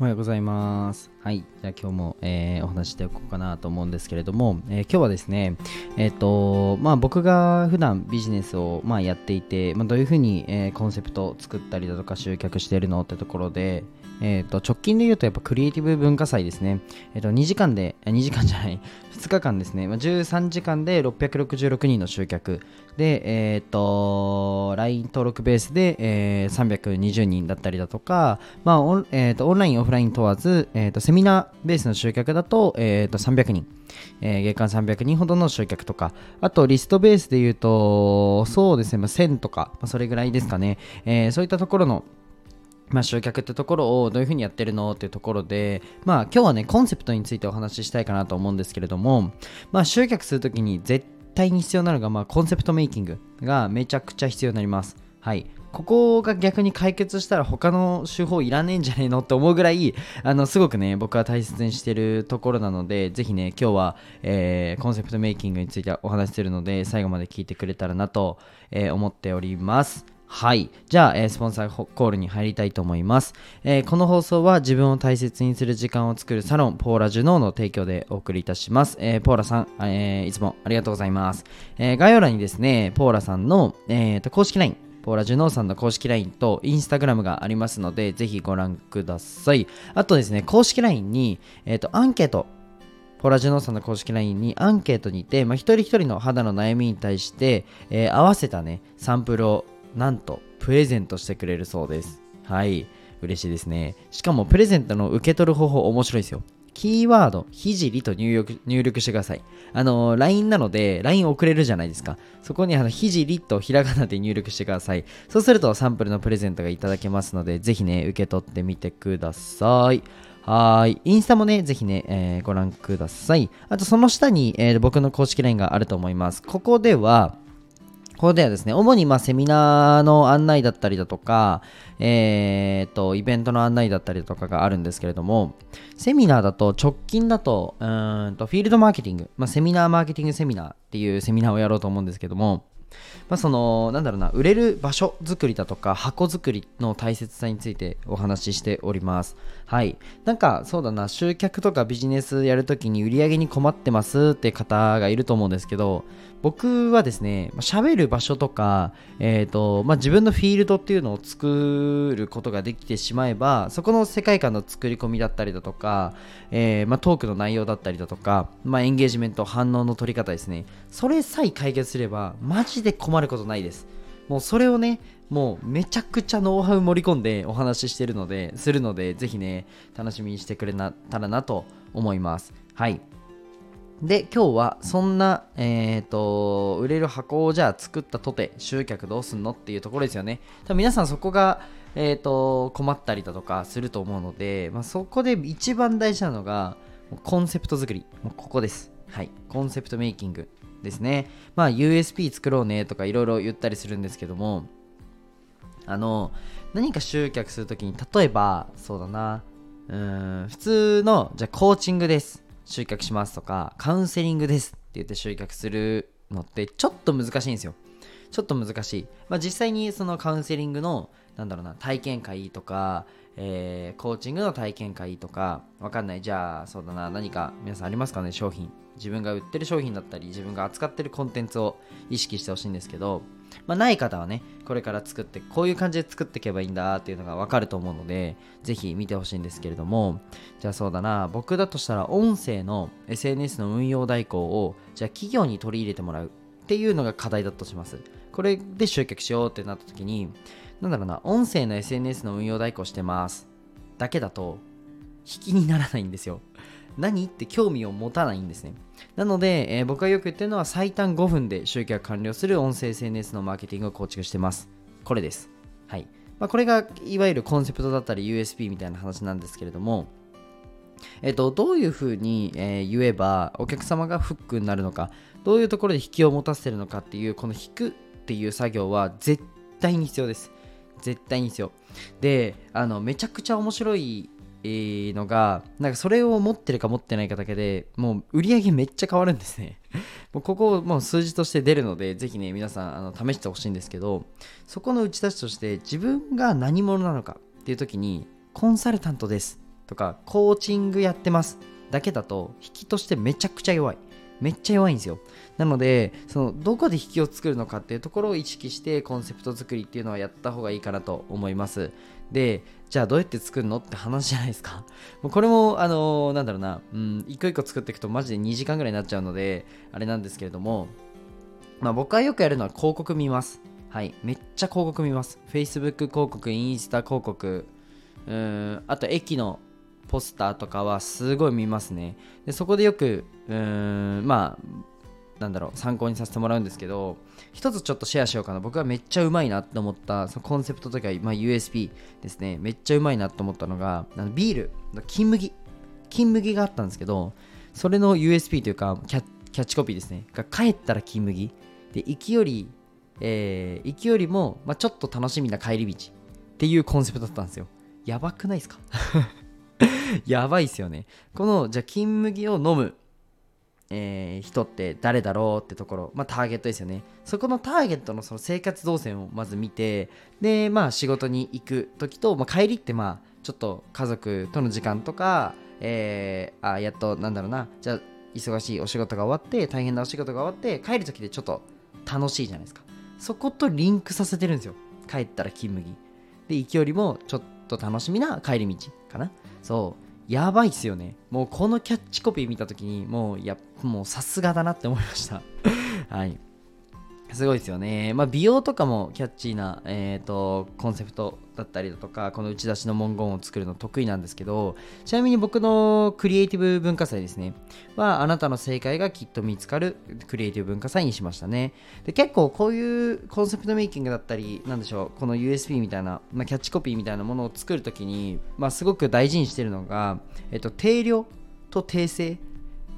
おはようございます。はい。じゃあ今日も、えーお話ししておこうかなと思うんですけれども、えー今日はですね、えっ、と、まあ僕が普段ビジネスを、まあ、やっていて、まあ、どういうふうに、えーコンセプトを作ったりだとか集客しているのってところで、えっ、と、直近で言うとやっぱクリエイティブ文化祭ですね。えっ、と、2時間で、2時間じゃない、2日間ですね、まあ、13時間で666人の集客。で、えっ、と、LINE 登録ベースで、えー320人だったりだとか、まあオえーとオンライン、オフライン問わず、えーとセミナーベースの集客だと,、えーと300人、えー月間300人ほどの集客とか、あとリストベースで言うと、そうですね、まあ、1000とか、まあ、それぐらいですかね、えーそういったところの、まあ、集客ってところをどういうふうにやってるのっていうところで、まあ、今日はね、コンセプトについてお話ししたいかなと思うんですけれども、まあ、集客するときに絶対に必要なのが、まあ、コンセプトメイキングがめちゃくちゃ必要になります。はい。ここが逆に解決したら他の手法いらねえんじゃねえのって思うぐらい、あの、すごくね、僕は大切にしてるところなので、ぜひね、今日は、えーコンセプトメイキングについてお話しするので、最後まで聞いてくれたらなと、えー思っております。はい。じゃあ、えースポンサーコールに入りたいと思います、えーこの放送は自分を大切にする時間を作るサロン、ポーラジュノーの提供でお送りいたします。えーポーラさん、えーいつもありがとうございます。えー概要欄にですね、ポーラさんの、えーと公式 LINE、ポーラジュノーさんの公式 LINE とインスタグラムがありますので、ぜひご覧ください。あとですね、公式 LINE に、えーとアンケート、ポラジュノーさんの公式 LINE にアンケートにて、まあ、一人一人の肌の悩みに対して、えー合わせたね、サンプルをなんとプレゼントしてくれるそうです。はい。嬉しいですね。しかもプレゼントの受け取る方法面白いですよ。キーワード、ひじりと入力入力してください。あの、LINE なので、LINE 送れるじゃないですか。そこにあの、ひじりとひらがなで入力してください。そうするとサンプルのプレゼントがいただけますので、ぜひね、受け取ってみてください。はい。インスタもね、ぜひね、えーご覧ください。あと、その下に、えー僕の公式 LINE があると思います。ここでは、ここではですね、主にまセミナーの案内だったりだとか、えー、と、イベントの案内だったりだとかがあるんですけれども、セミナーだと直近だと、うんと、フィールドマーケティング、まあ、セミナーマーケティングセミナーっていうセミナーをやろうと思うんですけども、まあ、そのなんだろうな売れる場所作りだとか箱作りの大切さについてお話ししております。はい。なんかそうだな集客とかビジネスやるときに売り上げに困ってますって方がいると思うんですけど僕はですねま喋る場所とか、えーとまあ、自分のフィールドっていうのを作ることができてしまえばそこの世界観の作り込みだったりだとか、えーまあ、トークの内容だったりだとか、まあ、エンゲージメント反応の取り方ですね。それさえ解決すればマジで困ることないです。もうそれをねもうめちゃくちゃノウハウ盛り込んでお話ししてるのでするのでぜひね楽しみにしてくれたらなと思います。はい。で今日はそんな、えー、と売れる箱をじゃあ作ったとて集客どうすんのっていうところですよね。多分皆さんそこが、えー、と困ったりだとかすると思うので、まあ、そこで一番大事なのがコンセプト作り。もうここです。はい。コンセプトメイキング。ですね。まあ USP 作ろうねとかいろいろ言ったりするんですけどもあの何か集客するときに例えばそうだなうん普通のじゃあコーチングです。集客しますとかカウンセリングですって言って集客するのってちょっと難しいんですよ。ちょっと難しい、まあ、実際にそのカウンセリングのなんだろうな体験会とか、えーコーチングの体験会とかわかんない。じゃあそうだな。何か皆さんありますかね商品。自分が売ってる商品だったり自分が扱ってるコンテンツを意識してほしいんですけどまあ、ない方はねこれから作ってこういう感じで作っていけばいいんだっていうのが分かると思うのでぜひ見てほしいんですけれどもじゃあそうだな。僕だとしたら音声の SNS の運用代行をじゃあ企業に取り入れてもらうっていうのが課題だとします。これで集客しようってなった時になんだろうな音声の SNS の運用代行してますだけだと引きにならないんですよ何って興味を持たないんですねなので、えー僕がよく言ってるのは最短5分で集客完了する音声 SNS のマーケティングを構築してます。これです。はい。まあ、これがいわゆるコンセプトだったり USP みたいな話なんですけれども、えっと、どういうふうに、えー言えばお客様がフックになるのか、どういうところで引きを持たせてるのかっていう、この引くっていう作業は絶対に必要です。絶対に必要。で、あの、めちゃくちゃ面白いのがなんかそれを持ってるか持ってないかだけでもう売り上げめっちゃ変わるんですね もうここもう数字として出るのでぜひね皆さんあの試してほしいんですけどそこの打ち出しとして自分が何者なのかっていう時にコンサルタントですとかコーチングやってますだけだと引きとしてめちゃくちゃ弱いめっちゃ弱いんですよ。なのでそのどこで引きを作るのかっていうところを意識してコンセプト作りっていうのはやった方がいいかなと思います。でじゃあどうやって作るのって話じゃないですか。もうこれもあのー、なんだろうな。うん一個一個作っていくとマジで2時間ぐらいになっちゃうのであれなんですけれども。まあ僕はよくやるのは広告見ます。はい。めっちゃ広告見ます。Facebook 広告インスタ広告。うんあと駅のポスターとかはすごい見ますね。でそこでよくうーんまあなんだろう参考にさせてもらうんですけど一つちょっとシェアしようかな。僕はめっちゃうまいなって思ったそのコンセプトとか、まあ、USB ですね。めっちゃうまいなと思ったのがあのビールの金麦。金麦があったんですけどそれの USB というかキャッチコピーですね。が帰ったら金麦。で行きより、えー、行きよりも、まあ、ちょっと楽しみな帰り道っていうコンセプトだったんですよ。やばくないですか？やばいっすよね。このじゃあ金麦を飲むえー、人って誰だろうってところ、まあ、ターゲットですよね。そこのターゲットのその生活動線をまず見てでまあ仕事に行く時と、まあ、帰りってまあちょっと家族との時間とか、えー、あやっとなんだろうなじゃあ忙しいお仕事が終わって大変なお仕事が終わって帰る時でちょっと楽しいじゃないですか。そことリンクさせてるんですよ。帰ったら金麦。で行きよりもちょっと楽しみな帰り道かな。そうやばいっすよね。もうこのキャッチコピー見たときに、もう、や、もうさすがだなって思いました。はい。すごいですよね。まあ、美容とかもキャッチーな、えーと、コンセプトだったりだとか、この打ち出しの文言を作るの得意なんですけど、ちなみに僕のクリエイティブ文化祭ですね、は、あなたの正解がきっと見つかるクリエイティブ文化祭にしましたね。で結構こういうコンセプトメイキングだったり、なんでしょう、この USB みたいな、まあ、キャッチコピーみたいなものを作るときに、まあ、すごく大事にしてるのが、えっ、と、定量と訂正っ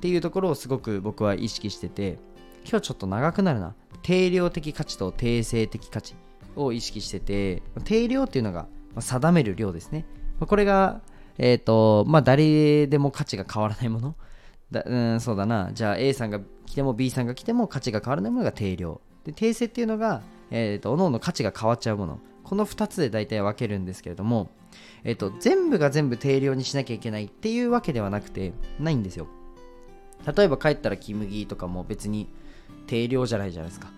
ていうところをすごく僕は意識してて、今日ちょっと長くなるな。定量的価値と定性的価値を意識してて、定量っていうのが定める量ですね。これが、えっ、ー、と、まあ、誰でも価値が変わらないもの。だうん、そうだな。じゃあ A さんが来ても B さんが来ても価値が変わらないものが定量。で、定性っていうのが、えっ、ー、と、各々価値が変わっちゃうもの。この2つで大体分けるんですけれども、えっ、と、全部が全部定量にしなきゃいけないっていうわけではなくて、ないんですよ。例えば帰ったらキムギとかも別に定量じゃないじゃないですか。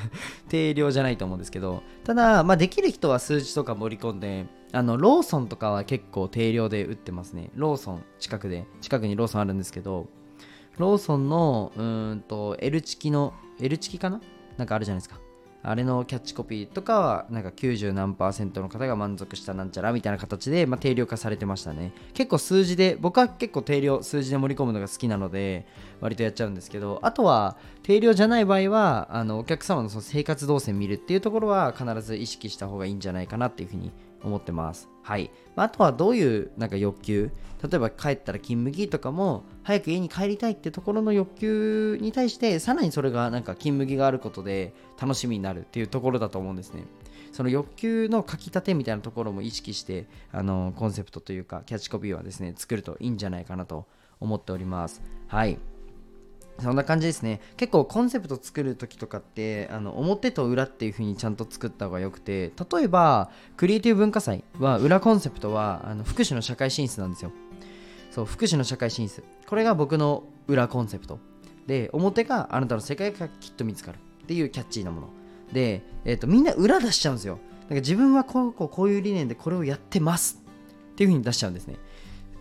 定量じゃないと思うんですけどただ、まあ、できる人は数字とか盛り込んであのローソンとかは結構定量で売ってますね。ローソン近くで近くにローソンあるんですけどローソンのうんと L チキの L チキかな？なんかあるじゃないですか。あれのキャッチコピーとかはなんか90何パーセントの方が満足したなんちゃらみたいな形で、まあ、定量化されてましたね。結構数字で僕は結構定量数字で盛り込むのが好きなので割とやっちゃうんですけどあとは定量じゃない場合はあのお客様のその生活動線見るっていうところは必ず意識した方がいいんじゃないかなっていうふうに思ってます。はい。あとはどういうなんか欲求、例えば帰ったら金麦とかも、早く家に帰りたいってところの欲求に対して、さらにそれがなんか金麦があることで楽しみになるっていうところだと思うんですね。その欲求の書き立てみたいなところも意識して、あの、コンセプトというか、キャッチコピーはですね、作るといいんじゃないかなと思っております。はい。そんな感じですね。結構コンセプト作る時とかって、あの表と裏っていう風にちゃんと作った方がよくて、例えば、クリエイティブ文化祭は、裏コンセプトは、あの福祉の社会進出なんですよ。そう、福祉の社会進出。これが僕の裏コンセプト。で、表があなたの世界がきっと見つかるっていうキャッチーなもの。で、えっ、ー、と、みんな裏出しちゃうんですよ。なんか自分はこうこうこういう理念でこれをやってますっていう風に出しちゃうんですね。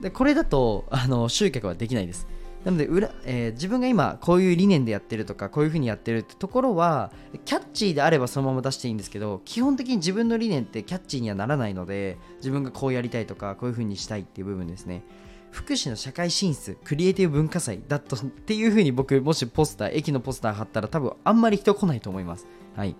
で、これだと、あの、集客はできないです。なので裏、えー、自分が今こういう理念でやってるとかこういうふうにやってるってところはキャッチーであればそのまま出していいんですけど基本的に自分の理念ってキャッチーにはならないので自分がこうやりたいとかこういうふうにしたいっていう部分ですね。福祉の社会進出クリエイティブ文化祭だとっていうふうに僕もしポスター駅のポスター貼ったら多分あんまり人来ないと思います。はい。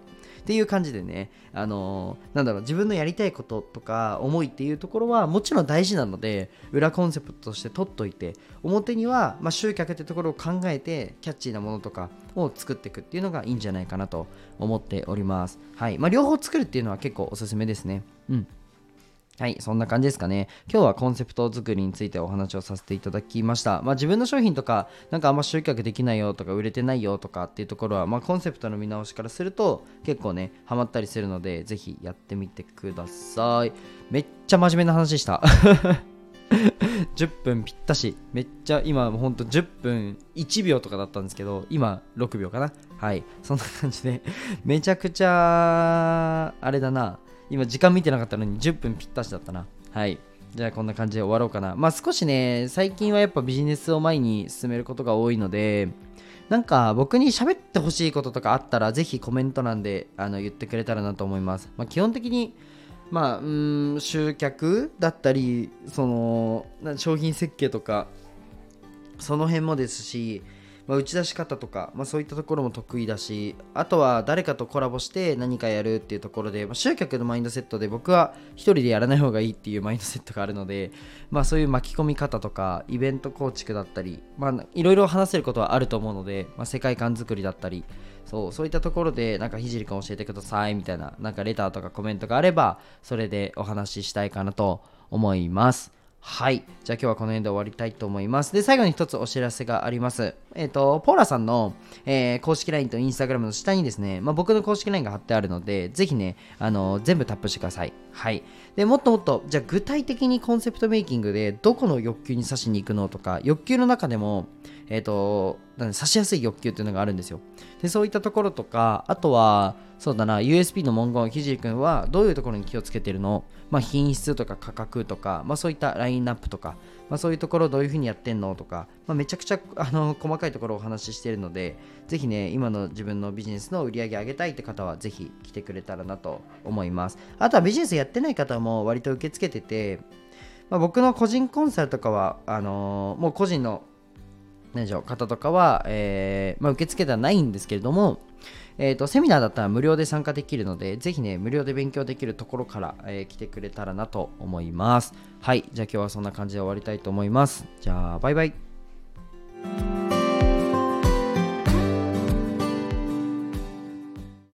っていう感じでね、あのー、なんだろう、自分のやりたいこととか思いっていうところはもちろん大事なので、裏コンセプトとして取っといて、表には、まあ、集客ってところを考えて、キャッチーなものとかを作っていくっていうのがいいんじゃないかなと思っております。はい。まあ、両方作るっていうのは結構おすすめですね。うん。はい、そんな感じですかね。今日はコンセプト作りについてお話をさせていただきました。まあ、自分の商品とか、なんかあんま集客できないよとか、売れてないよとかっていうところは、まあ、コンセプトの見直しからすると、結構ね、ハマったりするので、ぜひやってみてください。めっちゃ真面目な話でした。10分ぴったし。めっちゃ今ほんと10分1秒とかだったんですけど、今6秒かな。はい。そんな感じで、めちゃくちゃ、あれだな。今時間見てなかったのに10分ぴったしだったな。はい。じゃあこんな感じで終わろうかな。まあ少しね、最近はやっぱビジネスを前に進めることが多いので、なんか僕に喋ってほしいこととかあったら、ぜひコメント欄であの言ってくれたらなと思います。まあ、基本的に、まあ、うん集客だったり、その商品設計とか、その辺もですし、まあ、打ち出し方とか、まあ、そういったところも得意だしあとは誰かとコラボして何かやるっていうところで、まあ、集客のマインドセットで僕は1人でやらない方がいいっていう マインドセットがあるので、まあ、そういう巻き込み方とかイベント構築だったり、まあ、いろいろ話せることはあると思うので、まあ、世界観作りだったりそうそういったところでなんかひじりくん教えてくださいみたいななんかレターとかコメントがあればそれでお話ししたいかなと思います。はい。じゃあ今日はこの辺で終わりたいと思います。で、最後に一つお知らせがあります。えっ、ー、と、ポーラさんの、えー、公式 LINE と Instagram の下にですね、まあ、僕の公式 LINE が貼ってあるので、ぜひね、あの全部タップしてください。はい。で、もっともっと、じゃあ具体的にコンセプトメイキングでどこの欲求に刺しに行くのとか、欲求の中でも、え、ー、と、刺しやすい欲求っていうのがあるんですよ。で、そういったところとか、あとは、そうだな、USB の文言、ひじりくんはどういうところに気をつけてるの？まあ、品質とか価格とか、まあ、そういったラインナップとか、まあ、そういうところどういうふうにやってんのとか、まあ、めちゃくちゃ あの細かいところをお話ししているので、ぜひね、今の自分のビジネスの売り上げ上げたいって方は、ぜひ来てくれたらなと思います。あとはビジネスやってない方も割と受け付けてて、まあ、僕の個人コンサルとかは、あのー、もう個人の何でしょう方とかは、えーまあ、受付ではないんですけれども、えーと、セミナーだったら無料で参加できるので、ぜひね、無料で勉強できるところから、えー、来てくれたらなと思います。はい、じゃあ今日はそんな感じで終わりたいと思います。じゃあ、バイバイ。